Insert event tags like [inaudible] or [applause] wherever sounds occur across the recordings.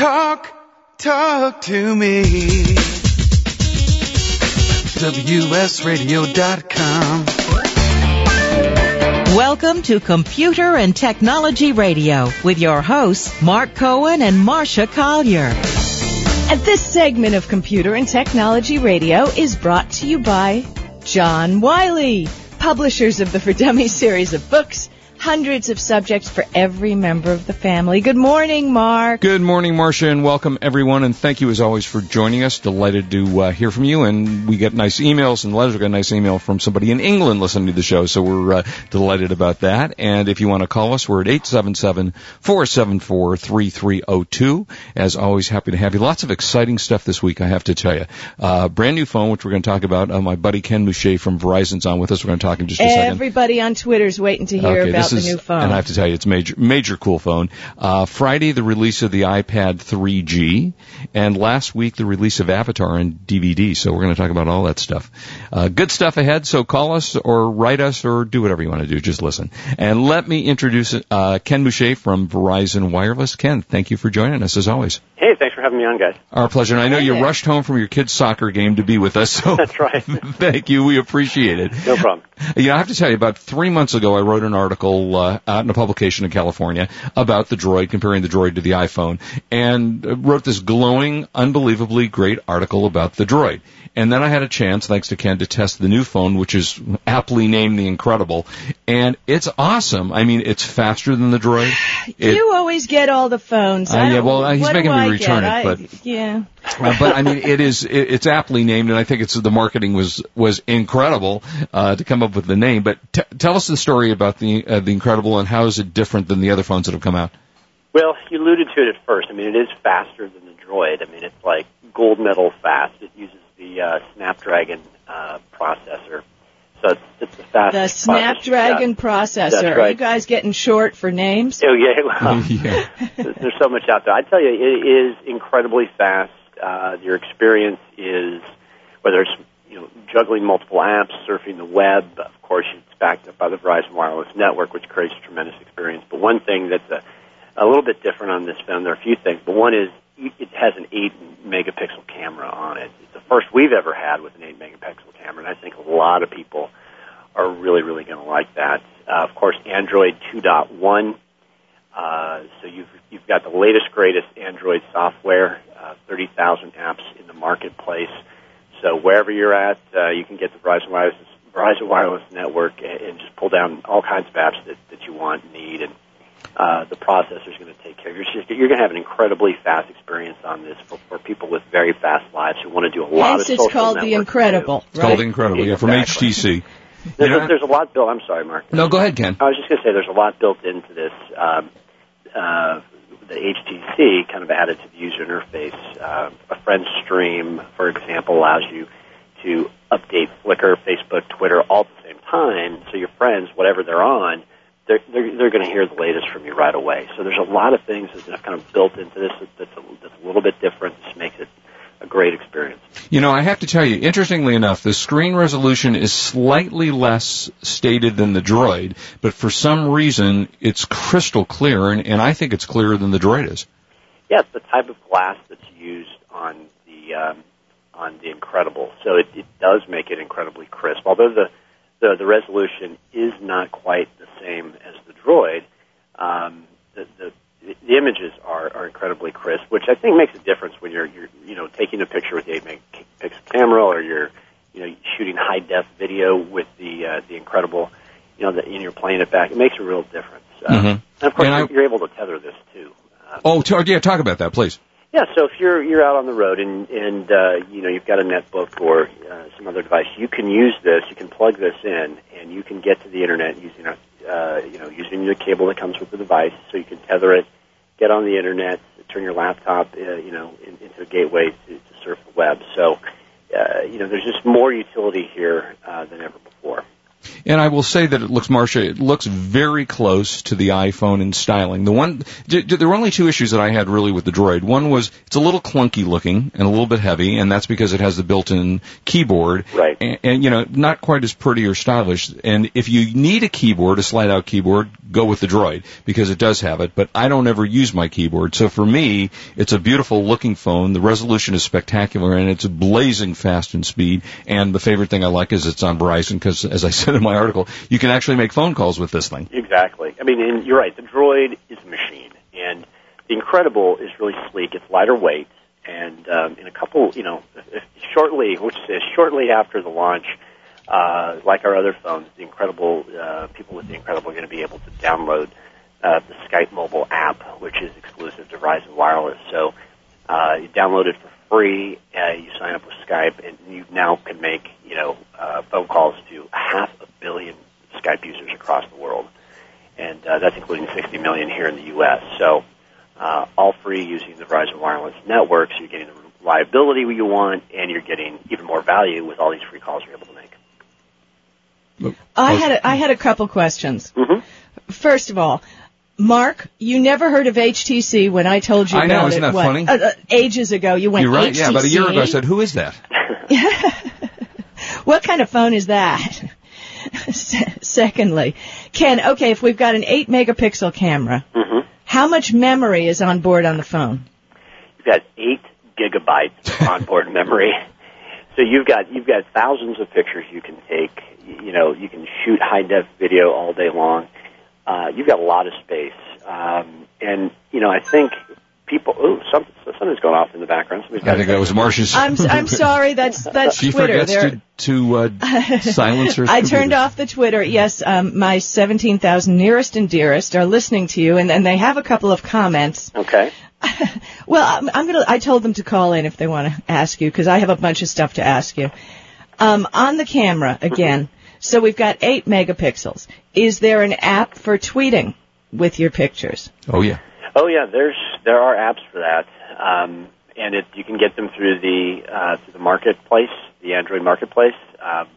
Talk, talk to me. WSRadio.com. Welcome to Computer and Technology Radio with your hosts, Mark Cohen and Marsha Collier. And this segment of Computer and Technology Radio is brought to you by John Wiley, publishers of the [laughs] For Dummies series of books hundreds of subjects for every member of the family. Good morning, Mark. Good morning, Marsha, and welcome everyone. And thank you as always for joining us. Delighted to uh, hear from you. And we get nice emails and letters. We got a nice email from somebody in England listening to the show, so we're uh, delighted about that. And if you want to call us, we're at eight seven seven four seven four three three zero two. As always, happy to have you. Lots of exciting stuff this week, I have to tell you. Uh, brand new phone, which we're going to talk about. Uh, my buddy Ken Mouche from Verizon's on with us. We're going to talk in just a second. Everybody on Twitter's waiting to hear Okay, about this the is, new phone. And I have to tell you, it's major, major cool phone. Uh, Friday, the release of the iPad 3G, and last week the release of Avatar and DVD. So we're going to talk about all that stuff. Uh, good stuff ahead. So call us or write us or do whatever you want to do. Just listen. And let me introduce uh, Ken Boucher from Verizon Wireless. Ken, thank you for joining us as always. Hey, thanks for having me on, guys. Our pleasure. And I know you rushed home from your kids' soccer game to be with us. So That's right. [laughs] thank you. We appreciate it. No problem. You know, I have to tell you, about three months ago, I wrote an article uh, out in a publication in California about the Droid, comparing the Droid to the iPhone, and wrote this glowing, unbelievably great article about the Droid. And then I had a chance, thanks to Ken, to test the new phone, which is aptly named the Incredible, and it's awesome. I mean, it's faster than the Droid. [sighs] It- you always get all the phones. Uh, yeah, well, he's making me I return get? it, I- but- yeah. Uh, but I mean, it is it, it's aptly named, and I think it's the marketing was was incredible uh, to come up with the name. But t- tell us the story about the uh, the Incredible and how is it different than the other phones that have come out? Well, you alluded to it at first. I mean, it is faster than the Droid. I mean, it's like gold medal fast. It uses the uh, Snapdragon uh, processor, so it's, it's the The. Snapdragon processor. processor. That's Are you guys getting short for names? Oh yeah, well, [laughs] yeah. [laughs] there's so much out there. I tell you, it is incredibly fast. Uh, your experience is whether it's you know juggling multiple apps, surfing the web. Of course, it's backed up by the Verizon Wireless Network, which creates a tremendous experience. But one thing that's a, a little bit different on this phone, there are a few things. But one is it has an eight megapixel camera on it. It's the first we've ever had with an eight megapixel camera, and I think a lot of people are really, really going to like that. Uh, of course, Android 2.1. Uh, so you've you've got the latest, greatest Android software, uh, 30,000 apps in the marketplace. So wherever you're at, uh, you can get the Verizon Wireless Verizon Wireless Network and, and just pull down all kinds of apps that, that you want and need, and uh, the processor's going to take care of your system. You're going to have an incredibly fast experience on this for, for people with very fast lives who want to do a lot Hence, of it's social called the networking, Incredible. It's called right? Incredible. Yeah, from Exactly. HTC. There's, You know- a, there's a lot built. I'm sorry, Mark. No, go ahead, Ken. I was just going to say there's a lot built into this. Um, uh, the HTC kind of added to the user interface. Uh, a friend stream, for example, allows you to update Flickr, Facebook, Twitter all at the same time. So your friends, whatever they're on, they're they're, they're going to hear the latest from you right away. So there's a lot of things that are kind of built into this that's a, that's a little bit different. This makes it a great experience. You know, I have to tell you, interestingly enough, the screen resolution is slightly less stated than the Droid, but for some reason it's crystal clear, and, and I think it's clearer than the Droid is. Yeah, it's the type of glass that's used on the um, on the Incredible, so it, it does make it incredibly crisp. Although the, the the resolution is not quite the same as the Droid, um, the, the the images are, are incredibly crisp, which I think makes a difference when you're you're you know taking a picture with the eight megapixel camera, or you're you know shooting high def video with the uh, the Incredible, you know, the, and you're playing it back. It makes a real difference. Uh, Mhm. And of course, And I- you're, able to tether this too. Uh, Oh, t- yeah, talk about that, please. yeah, so if you're you're out on the road and and uh, you know you've got a netbook or uh, some other device, you can use this. You can plug this in, and you can get to the internet using a uh, you know using the cable that comes with the device. So you can tether it, get on the internet, turn your laptop uh, you know in, into a gateway to, to surf the web. So uh, you know there's just more utility here uh, than ever before. And I will say that it looks, Marsha, it looks very close to the iPhone in styling. The one, d- d- there were only two issues that I had really with the Droid. One was it's a little clunky looking and a little bit heavy, and that's because it has the built-in keyboard. Right. And, and you know, not quite as pretty or stylish. And if you need a keyboard, a slide-out keyboard, go with the Droid because it does have it. But I don't ever use my keyboard, so for me, it's a beautiful looking phone. The resolution is spectacular, and it's blazing fast in speed. And the favorite thing I like is it's on Verizon because, as I said in my article, you can actually make phone calls with this thing. Exactly. I mean, and you're right. The Droid is a machine, and the Incredible is really sleek. It's lighter weight, and um, in a couple, you know, shortly, which is shortly after the launch, uh, like our other phones, the Incredible, uh, people with the Incredible are going to be able to download uh, the Skype mobile app, which is exclusive to Verizon Wireless. So uh, you download it for free. Uh, you sign up with Skype, and you now can make you know uh, phone calls to half a billion Skype users across the world, and uh, that's including 60 million here in the U.S. So uh, all free using the Verizon Wireless network. So you're getting the reliability you want, and you're getting even more value with all these free calls you're able to make. I had a, I had a couple questions. Mhm. First of all, Mark, you never heard of HTC when I told you I know, about isn't it. that what, funny? Uh, uh, ages ago, you went You're right. HTC. Yeah, about a year ago, I said, "Who is that?" [laughs] What kind of phone is that? [laughs] Secondly, Ken, okay, if we've got an 8 megapixel camera, Mhm. how much memory is on board on the phone? You've got eight gigabytes of onboard [laughs] memory. So you've got you've got thousands of pictures you can take. You know, you can shoot high def video all day long. Uh, you've got a lot of space, um, and you know I think people. Oh, something something's going off in the background. Somebody's got I think that was Marsha's. I'm I'm [laughs] sorry, that's that's She Twitter. forgets There- to to uh, silence her. [laughs] I turned off the Twitter. Yes, um, my 17,000 nearest and dearest are listening to you, and, and they have a couple of comments. Okay. [laughs] Well, I'm, I'm gonna. I told them to call in if they want to ask you because I have a bunch of stuff to ask you. Um, on the camera again. So we've got eight megapixels. Is there an app for tweeting with your pictures? Oh yeah. Oh yeah, there's there are apps for that, um, and it, you can get them through the uh, through the marketplace, the Android marketplace, um,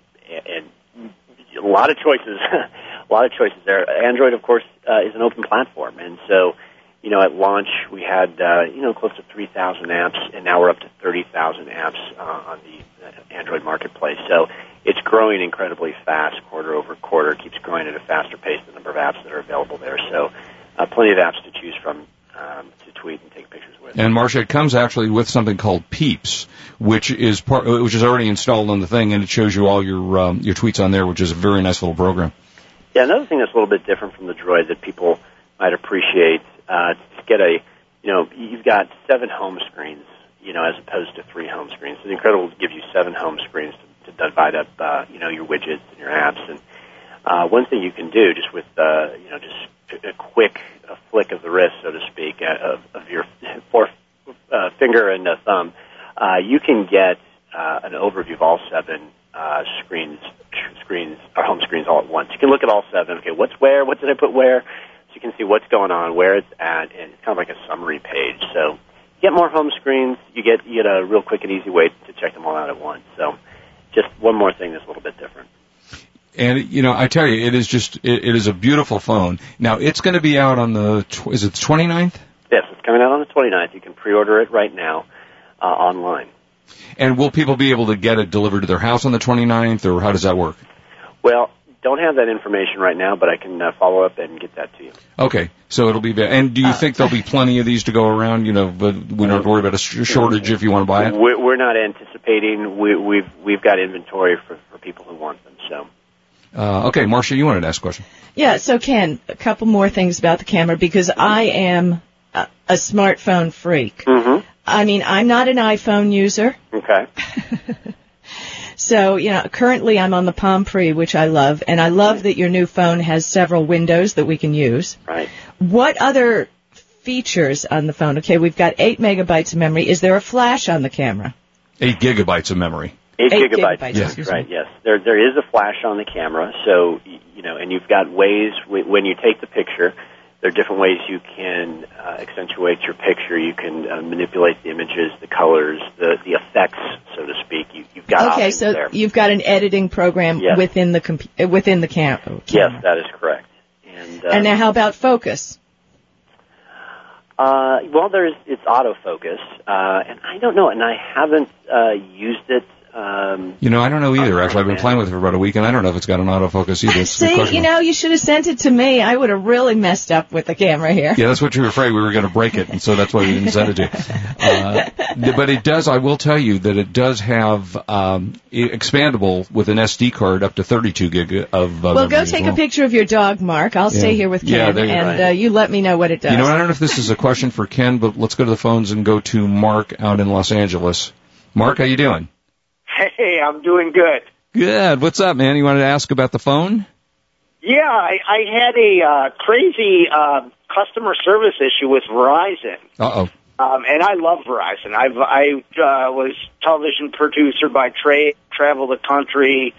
and, and a lot of choices, [laughs] a lot of choices there. Android, of course, uh, is an open platform, and so you know at launch we had uh, you know close to 3,000 apps, and now we're up to 30,000 apps uh, on the uh, Android marketplace. So it's growing incredibly fast, quarter over quarter. It keeps growing at a faster pace. The number of apps that are available there. So uh, plenty of apps to choose from um, to tweet and take pictures with. And Marsha, it comes actually with something called Peeps, which is part, which is already installed on the thing, and it shows you all your um, your tweets on there, which is a very nice little program. Yeah, another thing that's a little bit different from the Droid that people might appreciate uh, to get a, you know, you've got seven home screens, you know, as opposed to three home screens. The Incredible gives you seven home screens to, to divide up, uh, you know, your widgets and your apps. And uh, one thing you can do just with, uh, you know, just a quick a flick of the wrist, so to speak, uh, of, of your fourth uh, finger and uh, thumb, uh, you can get uh, an overview of all seven uh, screens, screens or home screens all at once. You can look at all seven. Okay, what's where? What did I put where? So you can see what's going on, where it's at, and it's kind of like a summary page. So you get more home screens. You get you get a real quick and easy way to check them all out at once. So just one more thing that's a little bit different. And you know, I tell you, it is just it, it is a beautiful phone. Now it's going to be out on the tw- is it the 29th? Yes, it's coming out on the 29th. You can pre-order it right now uh, online. And will people be able to get it delivered to their house on the 29th, or how does that work? Well, don't have that information right now, but I can uh, follow up and get that to you. Okay, so it'll be. there. And do you think there'll be plenty of these to go around? You know, but we don't have to worry about a sh- shortage if you want to buy it. We're, we're not anticipating. We, we've we've got inventory for, for people who want them. So Uh, okay, Marsha, you wanted to ask a question. Yeah, so Ken, a couple more things about the camera because I am a, a smartphone freak. Mm-hmm. I mean, I'm not an iPhone user. okay, [laughs] So, you know, currently I'm on the Palm Pre, which I love, and I love that your new phone has several windows that we can use. right. What other features on the phone? Okay, we've got 8 megabytes of memory. Is there a flash on the camera? Eight gigabytes of memory. Eight, Eight gigabytes. gigabytes, Yes, excuse right. Yes, there there is a flash on the camera, so you know, and you've got ways w- when you take the picture. There are different ways you can uh, accentuate your picture. You can uh, manipulate the images, the colors, the the effects, so to speak. You, you've got Okay, so there. you've got an editing program Yes. within the compu- uh, within the cam- camera. Yes, that is correct. And, uh, And now, how about focus? Uh, well, there's it's autofocus, uh, and I don't know, and I haven't uh, used it. Um, You know, I don't know either. Actually, I've been playing with it for about a week, and I don't know if it's got an autofocus either. It's a good See, you know, you should have sent it to me. I would have really messed up with the camera here. Yeah, that's what you were afraid we were going to break it, and so that's why we didn't send it to you. Uh, but it does. I will tell you that it does have um, expandable with an SD card up to 32 gig of. Uh, Well, go take well. a picture of your dog, Mark. I'll stay here with Ken, Yeah, there and Right. uh, you let me know what it does. You know, I don't know if this is a question for Ken, but let's go to the phones and go to Mark out in Los Angeles. Mark, how you doing? Hey, I'm doing good. Good. What's up, man? You wanted to ask about the phone? Yeah, I, I had a uh, crazy uh, customer service issue with Verizon, Uh oh. um, and I love Verizon. I've I uh, was television producer by trade, travel the country.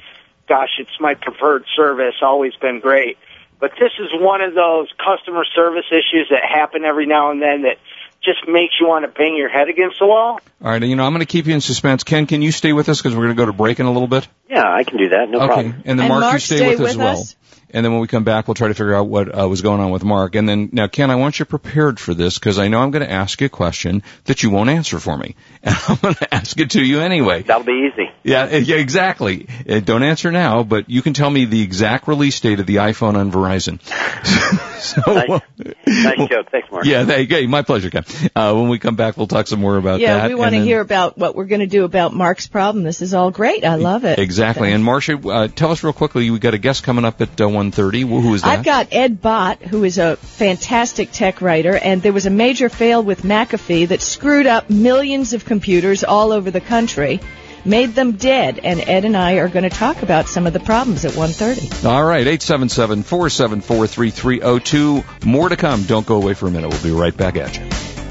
Gosh, it's my preferred service. Always been great. But this is one of those customer service issues that happen every now and then that just makes you want to bang your head against the wall. All right. You know, I'm going to keep you in suspense. Ken, can you stay with us because we're going to go to break in a little bit? yeah, I can do that. No okay. problem. And then And Mark, you stay, stay with, us as well. us. And then when we come back, we'll try to figure out what uh, was going on with Mark. And then now, Ken, I want you prepared for this because I know I'm going to ask you a question that you won't answer for me, [laughs] and I'm going to ask it to you anyway. That'll be easy. Yeah, uh, yeah, exactly. Uh, don't answer now, but you can tell me the exact release date of the iPhone on Verizon. [laughs] [laughs] so, Nice, nice joke. Thanks, Mark. Yeah, there you. My pleasure, Ken. Uh, when we come back, we'll talk some more about that. yeah, that. we want to hear about what we're going to do about Mark's problem. This is all great. I love it. Exactly. And Marsha, uh, tell us real quickly. We got a guest coming up at uh, 1:30. Who who is that? I've got Ed Bott, who is a fantastic tech writer, and there was a major fail with McAfee that screwed up millions of computers all over the country, made them dead, and Ed and I are going to talk about some of the problems at 1.30. All right, 877-474-3302. More to come. Don't go away for a minute. We'll be right back at you.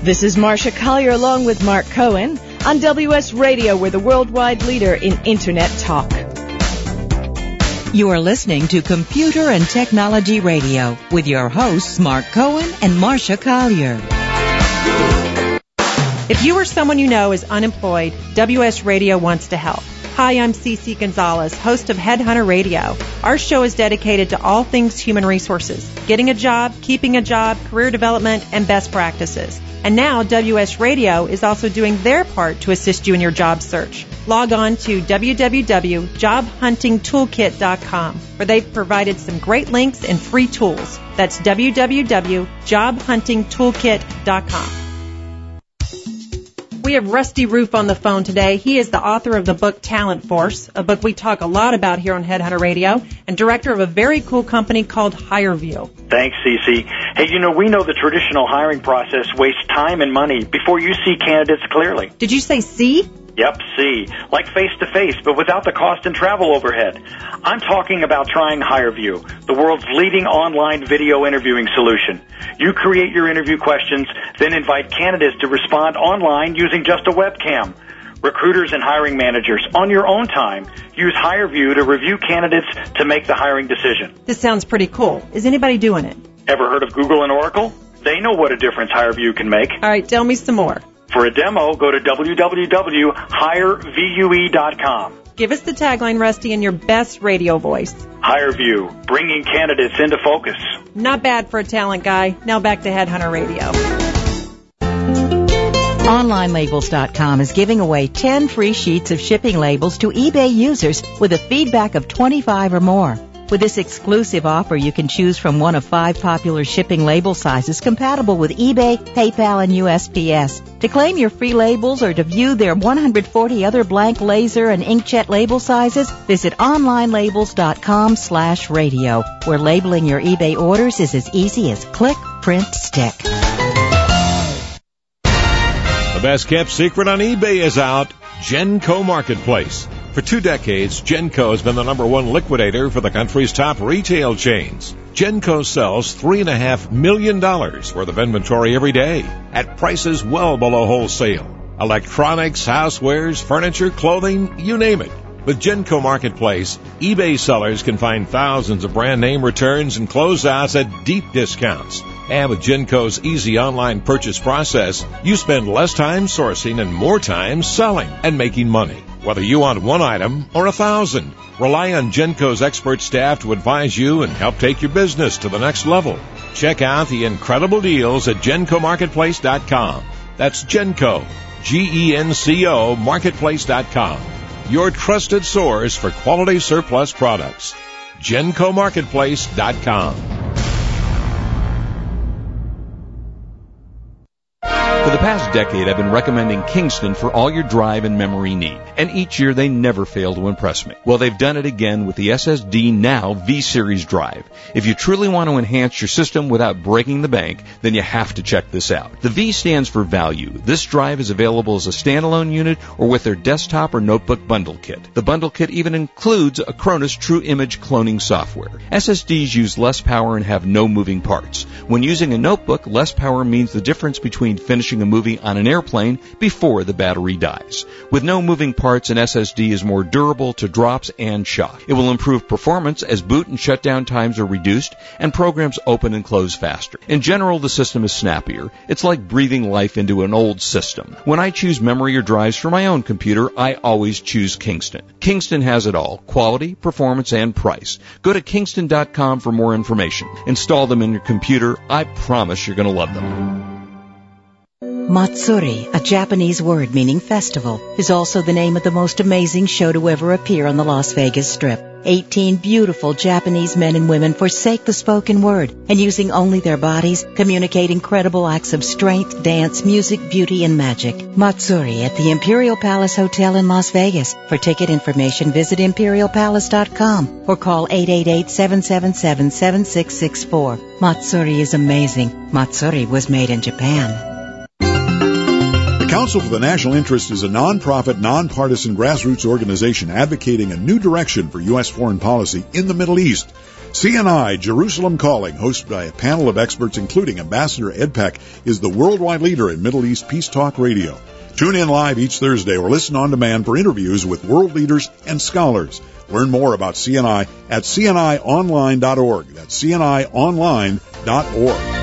This is Marsha Collier along with Mark Cohen on WS Radio. We're the worldwide leader in Internet talk. You are listening to Computer and Technology Radio with your hosts Mark Cohen and Marsha Collier. If you or someone you know is unemployed, WS Radio wants to help. Hi, I'm Cece Gonzalez, host of Headhunter Radio. Our show is dedicated to all things human resources, getting a job, keeping a job, career development, and best practices. And now WS Radio is also doing their part to assist you in your job search. Log on to www.jobhuntingtoolkit.com where they've provided some great links and free tools. That's www.jobhuntingtoolkit.com. We have Rusty Rueff on the phone today. He is the author of the book Talent Force, a book we talk a lot about here on Headhunter Radio, and director of a very cool company called HireVue. Thanks, Cece. Hey, you know, we know the traditional hiring process wastes time and money before you see candidates clearly. Did you say C? Yep, see, like face to face, but without the cost and travel overhead. I'm talking about trying HireVue, the world's leading online video interviewing solution. You create your interview questions, then invite candidates to respond online using just a webcam. Recruiters and hiring managers, on your own time, use HireVue to review candidates to make the hiring decision. This sounds pretty cool. Is anybody doing it? Ever heard of Google and Oracle? They know what a difference HireVue can make. All right, tell me some more. For a demo, go to www.hirevue.com. Give us the tagline, Rusty, in your best radio voice. HireVue, bringing candidates into focus. Not bad for a talent guy. Now back to Headhunter Radio. OnlineLabels.com is giving away 10 free sheets of shipping labels to eBay users with a feedback of 25 or more. With this exclusive offer, you can choose from one of five popular shipping label sizes compatible with eBay, PayPal, and USPS. To claim your free labels or to view their 140 other blank laser and inkjet label sizes, visit onlinelabels.com slash radio, where labeling your eBay orders is as easy as click, print, stick. The best kept secret on eBay is out Genco Marketplace. For two decades, Genco has been the number one liquidator for the country's top retail chains. Genco sells $3.5 million worth of inventory every day at prices well below wholesale. Electronics, housewares, furniture, clothing, you name it. With Genco Marketplace, eBay sellers can find thousands of brand name returns and closeouts at deep discounts. And with Genco's easy online purchase process, you spend less time sourcing and more time selling and making money. Whether you want one item or a thousand, rely on Genco's expert staff to advise you and help take your business to the next level. Check out the incredible deals at GencoMarketplace.com. That's Genco, G-E-N-C-O, Marketplace.com. Your trusted source for quality surplus products. GencoMarketplace.com. the past decade, I've been recommending Kingston for all your drive and memory need. And each year they never fail to impress me. Well, they've done it again with the SSD Now V-Series drive. If you truly want to enhance your system without breaking the bank, then you have to check this out. The V stands for value. This drive is available as a standalone unit or with their desktop or notebook bundle kit. The bundle kit even includes Acronis True Image cloning software. SSDs use less power and have no moving parts. When using a notebook, less power means the difference between finishing a movie on an airplane before the battery dies. With no moving parts, an SSD is more durable to drops and shock. It will improve performance as boot and shutdown times are reduced and programs open and close faster. In general, the system is snappier. It's like breathing life into an old system. When I choose memory or drives for my own computer, I always choose Kingston. Kingston has it all. Quality, performance, and price. Go to kingston.com for more information. Install them in your computer. I promise you're going to love them. Matsuri, a Japanese word meaning festival, is also the name of the most amazing show to ever appear on the Las Vegas Strip. 18 beautiful Japanese men and women forsake the spoken word and using only their bodies communicate incredible acts of strength, dance, music, beauty, and magic. Matsuri at the Imperial Palace Hotel in Las Vegas. For ticket information, visit imperialpalace.com or call 888-777-7664. Matsuri is amazing. Matsuri was made in Japan. Council for the National Interest is a nonprofit, nonpartisan grassroots organization advocating a new direction for U.S. foreign policy in the Middle East. CNI Jerusalem Calling, hosted by a panel of experts including Ambassador Ed Peck, is the worldwide leader in Middle East peace talk radio. Tune in live each Thursday or listen on demand for interviews with world leaders and scholars. Learn more about CNI at cnionline.org. That's cnionline.org.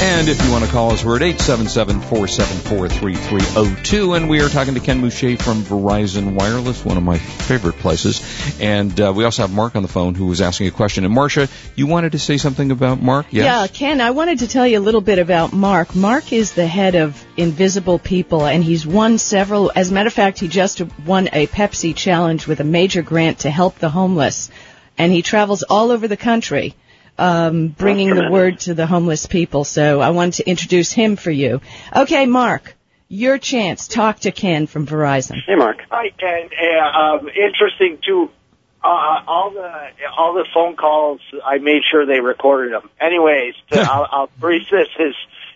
And if you want to call us, we're at 877-474-3302. And we are talking to Ken Mouche from Verizon Wireless, one of my favorite places. And uh, we also have Mark on the phone who was asking a question. And Marsha, you wanted to say something about Mark? Yes? Yeah, Ken, I wanted to tell you a little bit about Mark. Mark is the head of Invisible People, and he's won several. As a matter of fact, he just won a Pepsi challenge with a major grant to help the homeless. And he travels all over the country um, bringing the word to the homeless people. So I wanted to introduce him for you. Okay, Mark, your chance. Talk to Ken from Verizon. Hey, Mark. Hi, Ken. Uh, um, interesting too. Uh, all the all the phone calls, I made sure they recorded them. Anyways, to, [laughs] I'll, I'll brief this as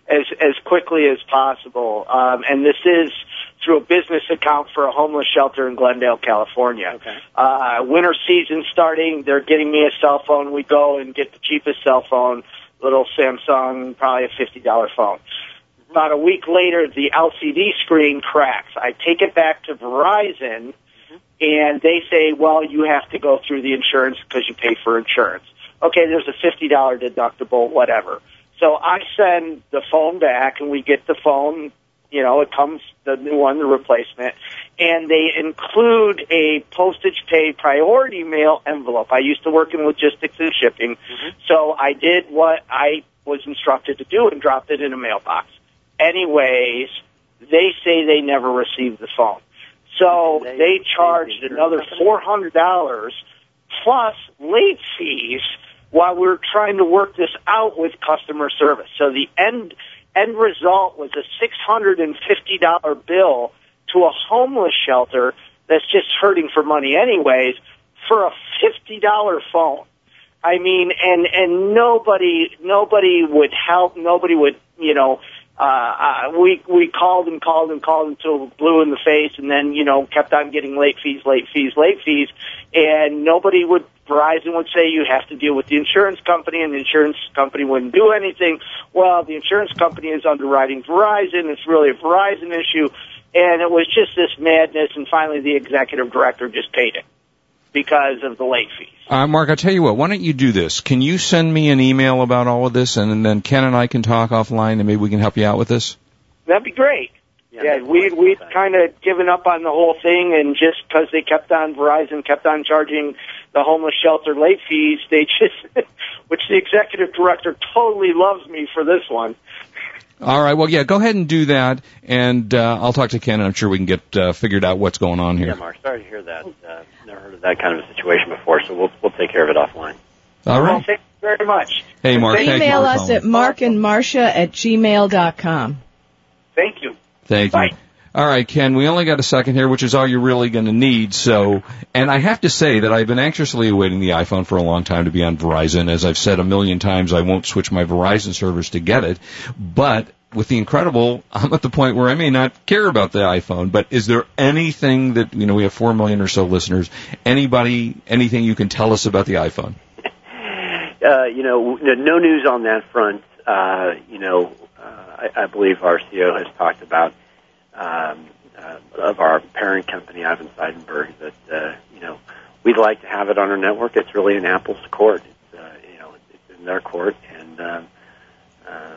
as as quickly as possible. Um, and this is through a business account for a homeless shelter in Glendale, California. Okay. Uh, winter season starting, they're getting me a cell phone. We go and get the cheapest cell phone, little Samsung, probably a $50 phone. About a week later, the LCD screen cracks. I take it back to Verizon, and they say, well, you have to go through the insurance because you pay for insurance. Okay, there's a $50 deductible, whatever. So I send the phone back, and we get the phone. You know, it comes the new one, the replacement, and they include a postage paid priority mail envelope. I used to work in logistics and shipping, so I did what I was instructed to do and dropped it in a mailbox. Anyways, they say they never received the phone. So they charged another four hundred dollars plus late fees while we're trying to work this out with customer service. So the end end result was a six hundred and fifty dollar bill to a homeless shelter that's just hurting for money anyways for a fifty dollar phone. I mean, and and nobody nobody would help. Nobody would you know. Uh, uh, we we called and called and called until blue in the face, and then you know kept on getting late fees, late fees, late fees, and nobody would. Verizon would say you have to deal with the insurance company, and the insurance company wouldn't do anything. Well, the insurance company is underwriting Verizon. It's really a Verizon issue, and it was just this madness. And finally, the executive director just paid it because of the late fees. Uh, Mark, I'll tell you what, why don't you do this? Can you send me an email about all of this and then Ken and I can talk offline and maybe we can help you out with this? That'd be great. Yeah, we we'd kind of given up on the whole thing, and just because they kept on Verizon kept on charging the homeless shelter late fees, they just, [laughs] which the executive director totally loves me for this one. All right, well, yeah, go ahead and do that, and uh, I'll talk to Ken, and I'm sure we can get uh, figured out what's going on Yeah, here. Mark, sorry to hear that. Uh, never heard of that kind of a situation before, so we'll we'll take care of it offline. All Well, thank you very much. Hey, Mark, thank you Email for us calling. at markandmarcia at gmail.com. Thank you. Thank you. All right, Ken, we only got a second here, which is all you're really going to need. So, and I have to say that I've been anxiously awaiting the iPhone for a long time to be on Verizon. As I've said a million times, I won't switch my Verizon service to get it. But with the incredible, [laughs] I'm at the point where I may not care about the iPhone. But is there anything that, you know, we have four million or so listeners, anybody, anything you can tell us about the iPhone? Uh, you know, no no news on that front. Uh, you know, uh, I, I believe our CEO has talked about um, uh, of our parent company, Ivan Seidenberg, that uh, you know we'd like to have it on our network. It's really in Apple's court. It's uh, you know it's in their court, and um, uh,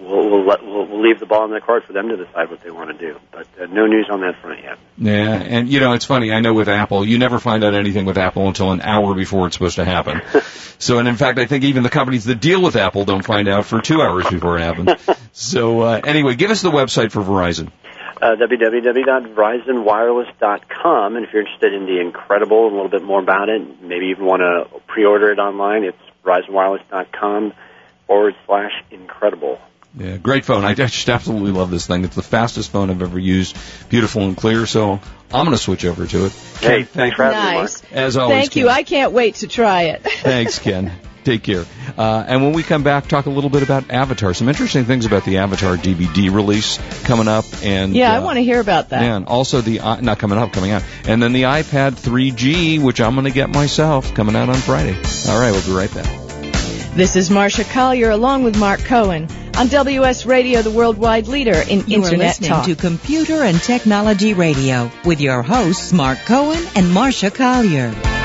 we'll we'll, let, we'll we'll leave the ball in their court for them to decide what they want to do. But uh, no news on that front yet. Yeah, and you know, it's funny, I know with Apple, you never find out anything with Apple until an hour before it's supposed to happen. [laughs] so, and in fact, I think even the companies that deal with Apple don't find out for two hours before it happens. so, uh, anyway, give us the website for Verizon. Uh, www.verizonwireless.com. And if you're interested in the incredible, and a little bit more about it, maybe even want to pre-order it online, it's verizonwireless.com forward slash incredible. Yeah, great phone. I just absolutely love this thing. It's the fastest phone I've ever used. Beautiful and clear, so I'm going to switch over to it. Hey, thanks for having me, Mark. Nice. As always, Thank you. Ken. I can't wait to try it. Thanks, Ken. [laughs] Take care. Uh, and when we come back, talk a little bit about Avatar. Some interesting things about the Avatar DVD release coming up. And yeah, I uh, want to hear about that. And also the i- not coming up, coming out, and then the iPad 3G, which I'm going to get myself, coming out on Friday. All right, we'll be right back. This is Marsha Collier along with Mark Cohen on WS Radio, the worldwide leader in You are listening talk. to Computer and Technology Radio with your hosts Mark Cohen and Marsha Collier.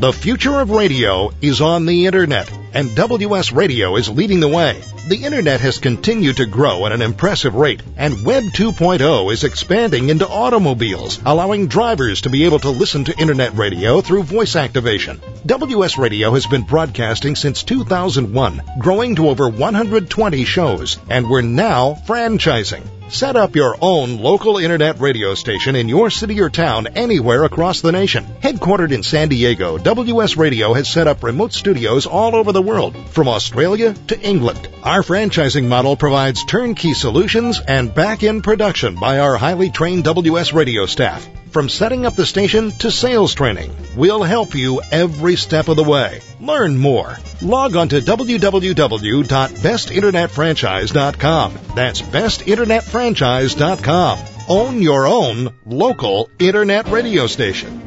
The future of radio is on the Internet, and WS Radio is leading the way. The Internet has continued to grow at an impressive rate, and Web 2.0 is expanding into automobiles, allowing drivers to be able to listen to Internet radio through voice activation. WS Radio has been broadcasting since 2001, growing to over 120 shows, and we're now franchising. Set up your own local internet radio station in your city or town anywhere across the nation. Headquartered in San Diego, WS Radio has set up remote studios all over the world, from Australia to England. Our franchising model provides turnkey solutions and back-end production by our highly trained WS Radio staff. From setting up the station to sales training, we'll help you every step of the way. Learn more. Log on to www.bestinternetfranchise.com. That's bestinternetfranchise.com. Own your own local internet radio station.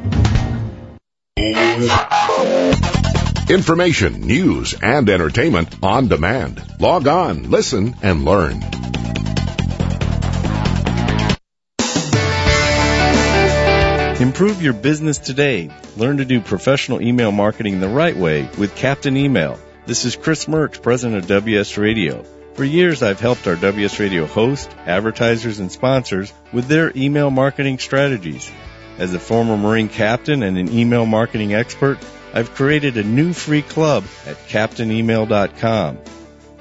Information, news, and entertainment on demand. Log on, listen, and learn. Improve your business today. Learn to do professional email marketing the right way with Captain Email. This is Chris Mertz, president of WS Radio. For years, I've helped our WS Radio hosts, advertisers, and sponsors with their email marketing strategies. As a former Marine captain and an email marketing expert, I've created a new free club at CaptainEmail.com.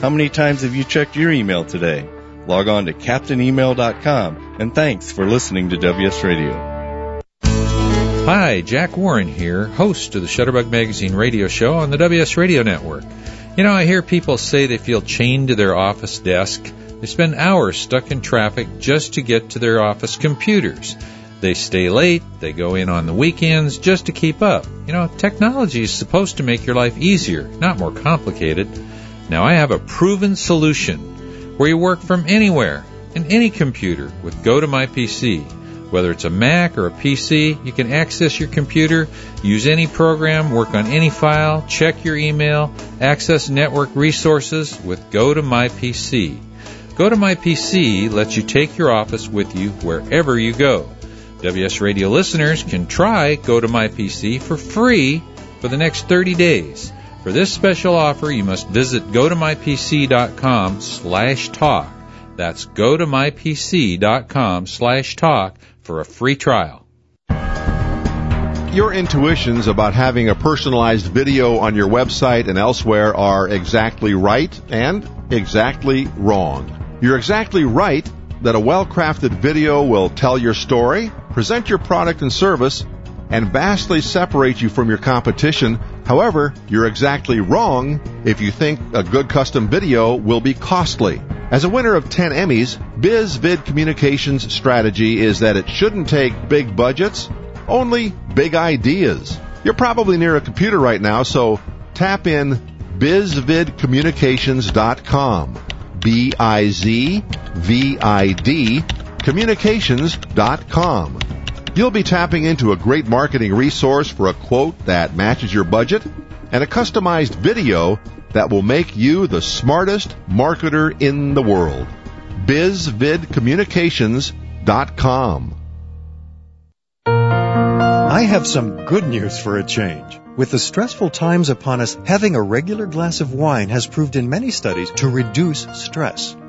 How many times have you checked your email today? Log on to CaptainEmail.com and thanks for listening to WS Radio. Hi, Jack Warren here, host of the Shutterbug Magazine radio show on the WS Radio Network. You know, I hear people say they feel chained to their office desk. They spend hours stuck in traffic just to get to their office computers. They stay late, they go in on the weekends just to keep up. You know, technology is supposed to make your life easier, not more complicated. Now I have a proven solution where you work from anywhere in any computer with GoToMyPC. Whether it's a Mac or a PC, you can access your computer, use any program, work on any file, check your email, access network resources with GoToMyPC. GoToMyPC lets you take your office with you wherever you go. WS Radio listeners can try GoToMyPC for free for the next 30 days. For this special offer, you must visit gotomypc.com slash talk. That's gotomypc.com slash talk for a free trial. Your intuitions about having a personalized video on your website and elsewhere are exactly right and exactly wrong. You're exactly right that a well-crafted video will tell your story, present your product and service, and vastly separate you from your competition. However, you're exactly wrong if you think a good custom video will be costly. As a winner of 10 Emmys, BizVid Communications' strategy is that it shouldn't take big budgets, only big ideas. You're probably near a computer right now, so tap in bizvidcommunications.com. B-I-Z-V-I-D communications.com. You'll be tapping into a great marketing resource for a quote that matches your budget and a customized video that will make you the smartest marketer in the world. BizVidCommunications.com. I have some good news for a change. With the stressful times upon us, having a regular glass of wine has proved in many studies to reduce stress.